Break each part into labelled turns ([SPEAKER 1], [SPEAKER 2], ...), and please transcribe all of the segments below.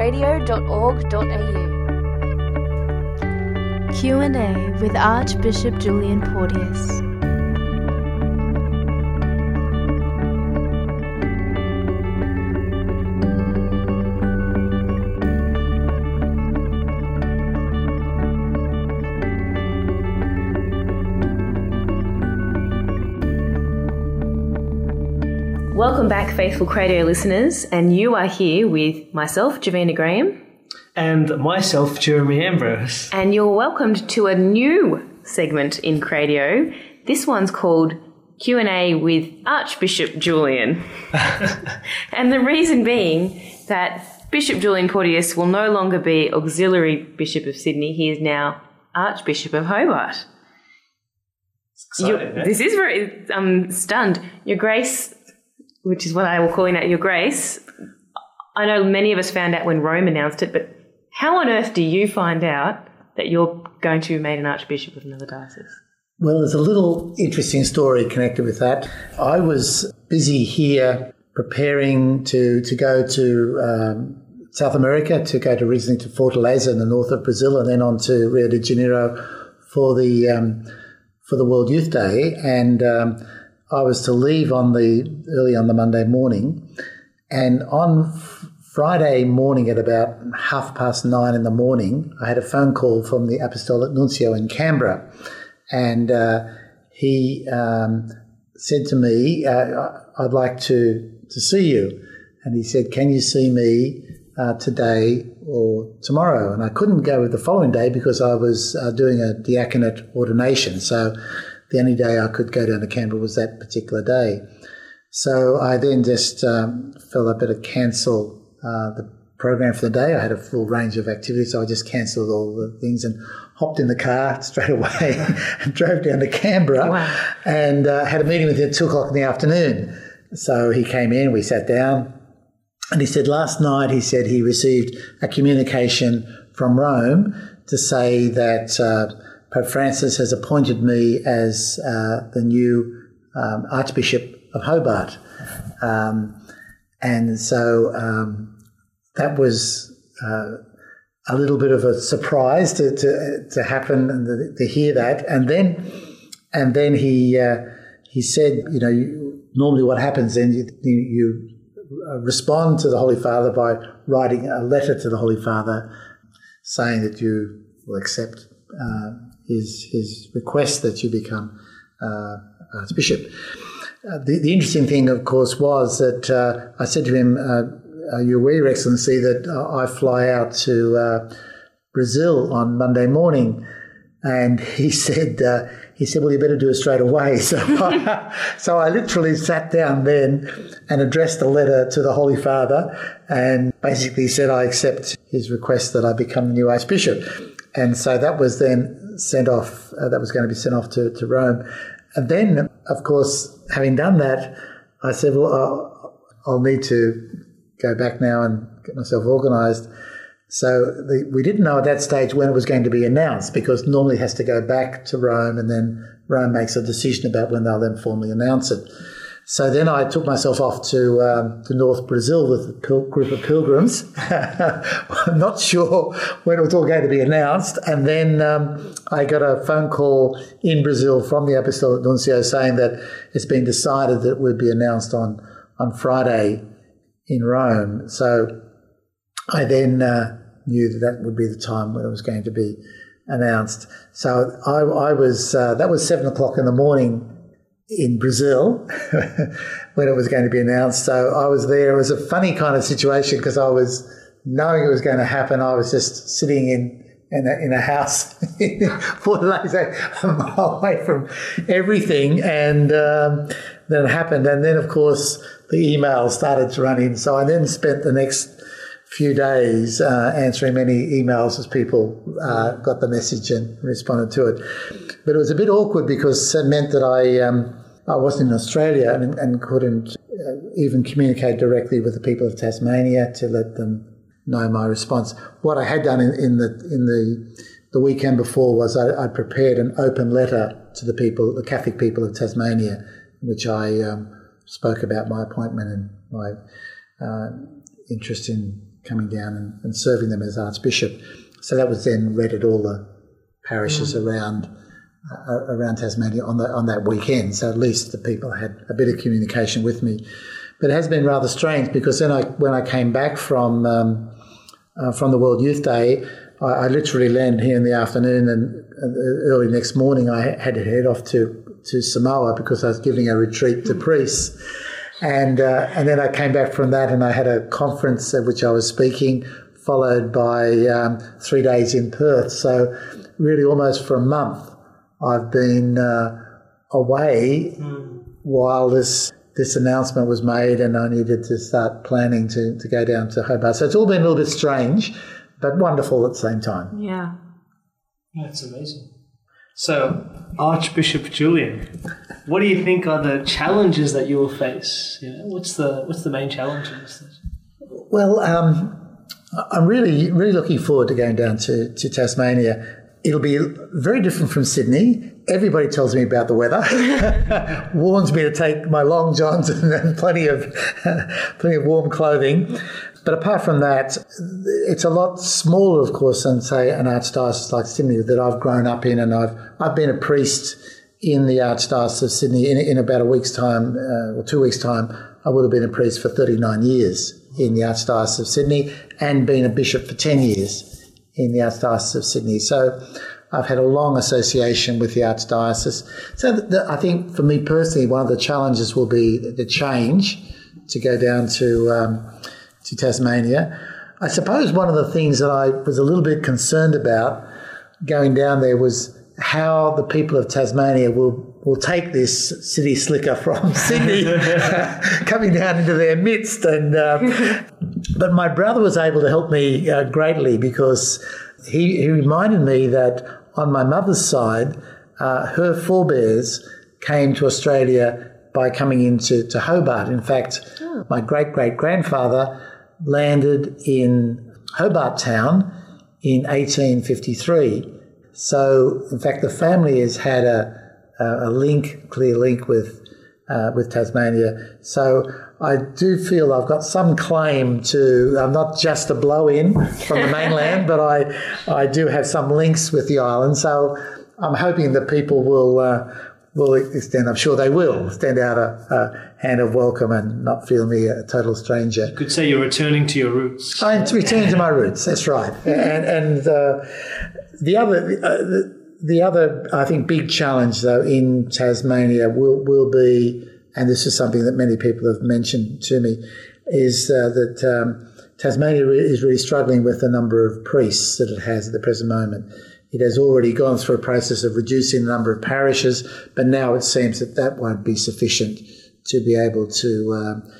[SPEAKER 1] cradio.org.au.
[SPEAKER 2] Q&A with Archbishop Julian Porteous.
[SPEAKER 3] Welcome back, faithful Cradio listeners, and you are here with myself, Javina Graham,
[SPEAKER 4] and myself, Jeremy Ambrose.
[SPEAKER 3] and you're welcomed to a new segment in Cradio. This one's called Q&A with Archbishop Julian. and the reason being that Bishop Julian Porteous will no longer be auxiliary Bishop of Sydney, he is now Archbishop of Hobart.
[SPEAKER 4] Exciting, eh?
[SPEAKER 3] this is very I'm stunned. Your Grace, which is what I will call you now, Your Grace. I know many of us found out when Rome announced it, but how on earth do you find out that you're going to be made an Archbishop of another diocese?
[SPEAKER 5] Well, there's a little interesting story connected with that. I was busy here preparing to, to go to um, South America, to go to originally to Fortaleza in the north of Brazil, and then on to Rio de Janeiro for the um, for the World Youth Day. And um, I was to leave on the early on the Monday morning, and on Friday morning at about half past nine in the morning, I had a phone call from the Apostolic Nuncio in Canberra and uh, he um, said to me, uh, "I'd like to to see you." And he said, "Can you see me uh, today or tomorrow?" And I couldn't go with the following day because I was uh, doing a diaconate ordination. So the only day I could go down to Canberra was that particular day. So I then just um, felt I better cancel uh, the program for the day. I had a full range of activities, so I just cancelled all the things and hopped in the car straight away and drove down to Canberra
[SPEAKER 3] Wow.
[SPEAKER 5] and uh, had a meeting with him at two o'clock in the afternoon. So he came in, we sat down, and he said last night he said he received a communication from Rome to say that uh, Pope Francis has appointed me as uh, the new um, Archbishop of Hobart. Um, and so um, that was uh, a little bit of a surprise to, to, to happen and to, to hear that. And then, and then he, uh, he said, you know, you, normally what happens then, you, you, uh, respond to the Holy Father by writing a letter to the Holy Father saying that you will accept uh, his, his request that you become uh, Archbishop. Uh, the, the interesting thing, of course, was that uh, I said to him, uh, Are you aware, Your Excellency, that uh, I fly out to uh, Brazil on Monday morning? And he said, uh, he said, well, you better do it straight away. So I, so I literally sat down then and addressed a letter to the Holy Father and basically said I accept his request that I become the new Archbishop. And so that was then sent off, uh, that was going to be sent off to, to Rome. And then, of course, having done that, I said, well, I'll, I'll need to go back now and get myself organised. So the, we didn't know at that stage when it was going to be announced because normally it has to go back to Rome and then Rome makes a decision about when they'll then formally announce it. So then I took myself off to um, to North Brazil with a pil- group of pilgrims. I'm not sure when it was all going to be announced. And then um, I got a phone call in Brazil from the Apostolic Nuncio saying that it's been decided that it would be announced on, on Friday in Rome. So I then uh, knew that that would be the time when it was going to be announced. So I, I was uh, that was seven o'clock in the morning in Brazil when it was going to be announced. So I was there. It was a funny kind of situation because I was knowing it was going to happen. I was just sitting in. In a, in a house, days a mile away from everything, and um, then it happened. And then, of course, the emails started to run in. So I then spent the next few days uh, answering many emails as people uh, got the message and responded to it. But it was a bit awkward because it meant that I um, I wasn't in Australia and, and couldn't uh, even communicate directly with the people of Tasmania to let them know my response. What I had done in, in the in the the weekend before was I, I prepared an open letter to the people, the Catholic people of Tasmania, in which I um, spoke about my appointment and my uh, interest in coming down and, and serving them as Archbishop. So that was then read at all the parishes around uh, around Tasmania on the, on that weekend. So at least the people had a bit of communication with me. But it has been rather strange because then I when I came back from um, uh, from the World Youth Day, I, I, literally landed here in the afternoon, and early next morning I had to head off to to Samoa because I was giving a retreat to priests. And, uh, and then I came back from that and I had a conference at which I was speaking, followed by um, three days in Perth. So, really, almost for a month, I've been uh, away mm. while this this announcement was made, and I needed to start planning to, to go down to Hobart. So it's all been a little bit strange, but wonderful at the same time.
[SPEAKER 3] Yeah.
[SPEAKER 4] That's amazing. So, Archbishop Julian, what do you think are the challenges that you will face? You know, what's the what's the main challenges?
[SPEAKER 5] Well, um, I'm really really looking forward to going down to, to Tasmania It'll be very different from Sydney. Everybody tells me about the weather, warns me to take my long johns and plenty of plenty of warm clothing. But apart from that, it's a lot smaller, of course, than say an archdiocese like Sydney that I've grown up in, and I've I've been a priest in the archdiocese of Sydney in, in about a week's time uh, or two weeks' time. I would have been a priest for 39 years in the archdiocese of Sydney and been a bishop for 10 years in the Archdiocese of Sydney. So I've had a long association with the Archdiocese. So the, the, I think for me personally, one of the challenges will be the change to go down to um, to Tasmania. I suppose one of the things that I was a little bit concerned about going down there was how the people of Tasmania will will take this city slicker from Sydney coming down into their midst. And uh, but my brother was able to help me uh, greatly because he, he, reminded me that on my mother's side, uh, her forebears came to Australia by coming into to Hobart. In fact, oh. my great great grandfather landed in Hobart Town in 1853. So, in fact, the family has had a a link, clear link with uh, with Tasmania. So I do feel I've got some claim to. I'm not just a blow in from the mainland, but I I do have some links with the island. So I'm hoping that people will. Uh, will extend, I'm sure they will, extend out a, a, hand of welcome and not feel me a total stranger.
[SPEAKER 4] You could say you're returning to your roots.
[SPEAKER 5] I'm returning to my roots, that's right. And, and uh, the other, uh, the, the other, I think, big challenge though in Tasmania will will be, and this is something that many people have mentioned to me, is uh, that um, Tasmania is really struggling with the number of priests that it has at the present moment. It has already gone through a process of reducing the number of parishes, but now it seems that that won't be sufficient to be able to um,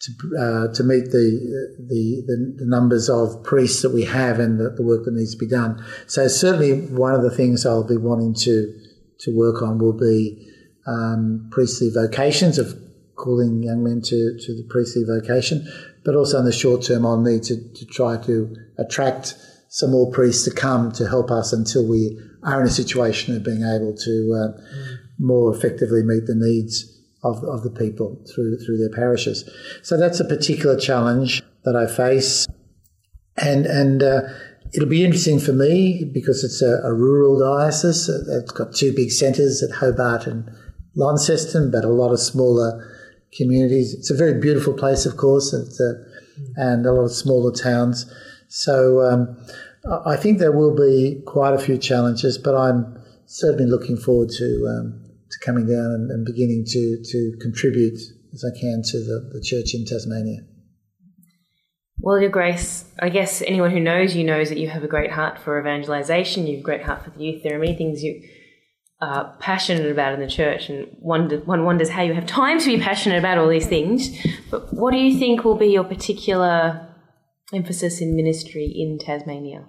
[SPEAKER 5] to, uh, to meet the, the, the numbers of priests that we have and the, the, work that needs to be done. So certainly one of the things I'll be wanting to to work on will be um, priestly vocations of calling young men to, to the priestly vocation, but also in the short term I'll need to, to try to attract some more priests to come to help us until we are in a situation of being able to uh, mm. more effectively meet the needs of, of the people through through their parishes. So that's a particular challenge that I face, and and uh, it'll be interesting for me because it's a, a, rural diocese. It's got two big centres at Hobart and Launceston, but a lot of smaller communities. It's a very beautiful place, of course, a, and a lot of smaller towns. So um, I think there will be quite a few challenges, but I'm certainly looking forward to um, to coming down and, and, beginning to, to contribute as I can to the, the church in Tasmania.
[SPEAKER 3] Well, Your Grace, I guess anyone who knows you knows that you have a great heart for evangelization. You have a great heart for the youth. There are many things you are passionate about in the church, and one, one wonders how you have time to be passionate about all these things. But what do you think will be your particular emphasis in ministry in Tasmania?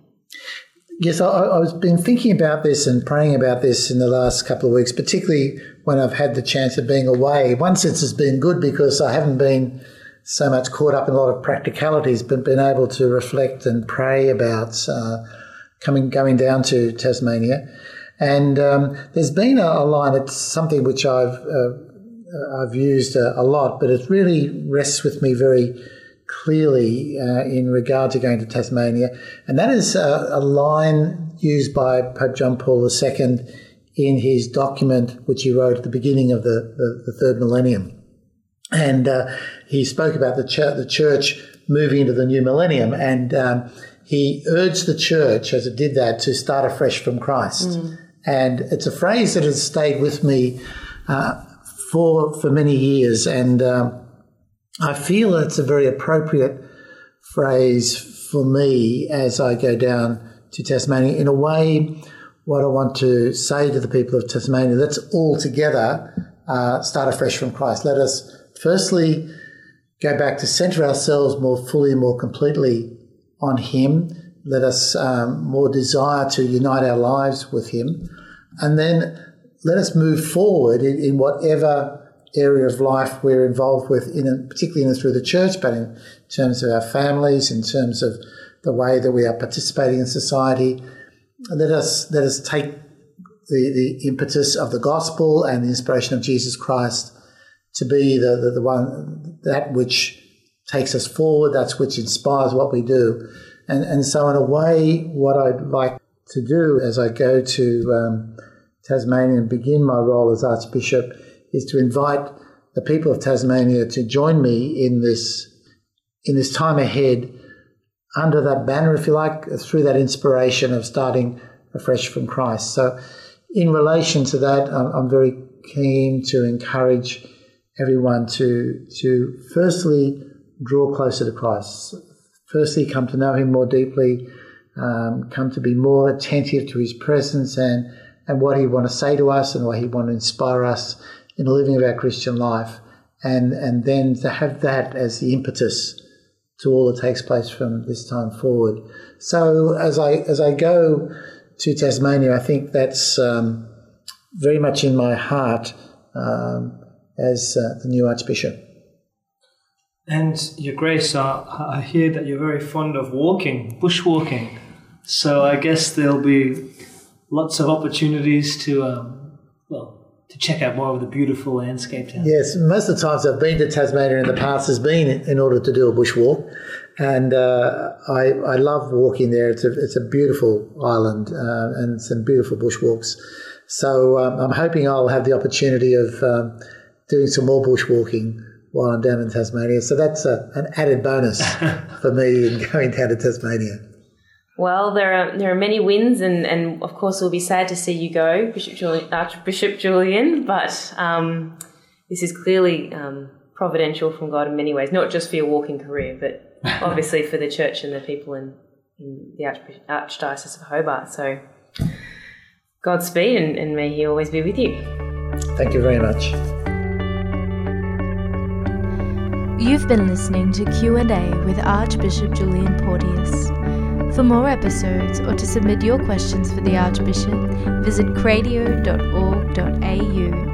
[SPEAKER 5] Yes, I, I was been thinking about this and praying about this in the last couple of weeks, particularly when I've had the chance of being away. One sense has been good because I haven't been so much caught up in a lot of practicalities, but been able to reflect and pray about uh, coming going down to Tasmania. And um, there's been a, a, line. It's something which I've uh, I've used a, a, lot, but it really rests with me very clearly uh, in regard to going to Tasmania, and that is a, a line used by Pope John Paul II in his document, which he wrote at the beginning of the, the, the third millennium. And uh, he spoke about the, ch- the church moving into the new millennium, and um, he urged the church, as it did that, to start afresh from Christ. Mm. And it's a phrase that has stayed with me uh, for for many years, and um, I feel it's a very appropriate phrase for me as I go down to Tasmania. In a way, what I want to say to the people of Tasmania, let's all together uh, start afresh from Christ. Let us firstly go back to center ourselves more fully, more completely on Him. Let us um, more desire to unite our lives with Him. And then let us move forward in, in whatever area of life we're involved with, in particularly in through the church, but in terms of our families, in terms of the way that we are participating in society. Let us let us take the, the impetus of the gospel and the inspiration of Jesus Christ to be the, the, the one that which takes us forward, that's which inspires what we do. And, and so, in a way, what I'd like to do as I go to um, Tasmania and begin my role as Archbishop is to invite the people of Tasmania to join me in this in this time ahead under that banner, if you like, through that inspiration of starting afresh from Christ. So, in relation to that, I'm, very keen to encourage everyone to to firstly draw closer to Christ. Firstly, come to know Him more deeply, um, come to be more attentive to His presence and and what He want to say to us and what He want to inspire us in the living of our Christian life, and and then to have that as the impetus to all that takes place from this time forward. So as I as I go to Tasmania, I think that's um, very much in my heart. Um, as uh, the new Archbishop.
[SPEAKER 4] And Your Grace, uh, I hear that you're very fond of walking, bushwalking. So I guess there'll be lots of opportunities to, um, well, to check out more of the beautiful landscape town.
[SPEAKER 5] Yes, most of the times I've been to Tasmania in the past has been in order to do a bushwalk, and uh, I, I love walking there. It's a it's a beautiful island uh, and some beautiful bushwalks. So um, I'm hoping I'll have the opportunity of um, doing some more bushwalking while I'm down in Tasmania. So that's a, an added bonus for me in going down to Tasmania.
[SPEAKER 3] Well, there are there are many wins, and, and of course we'll be sad to see you go, Bishop Julian, Archbishop Julian. But um, this is clearly um, providential from God in many ways, not just for your walking career, but obviously for the church and the people in, in the Archdiocese of Hobart. So, Godspeed, and, and may He always be with you.
[SPEAKER 5] Thank you very much.
[SPEAKER 2] You've been listening to Q&A with Archbishop Julian Porteous. For more episodes or to submit your questions for the Archbishop, visit cradio.org.au.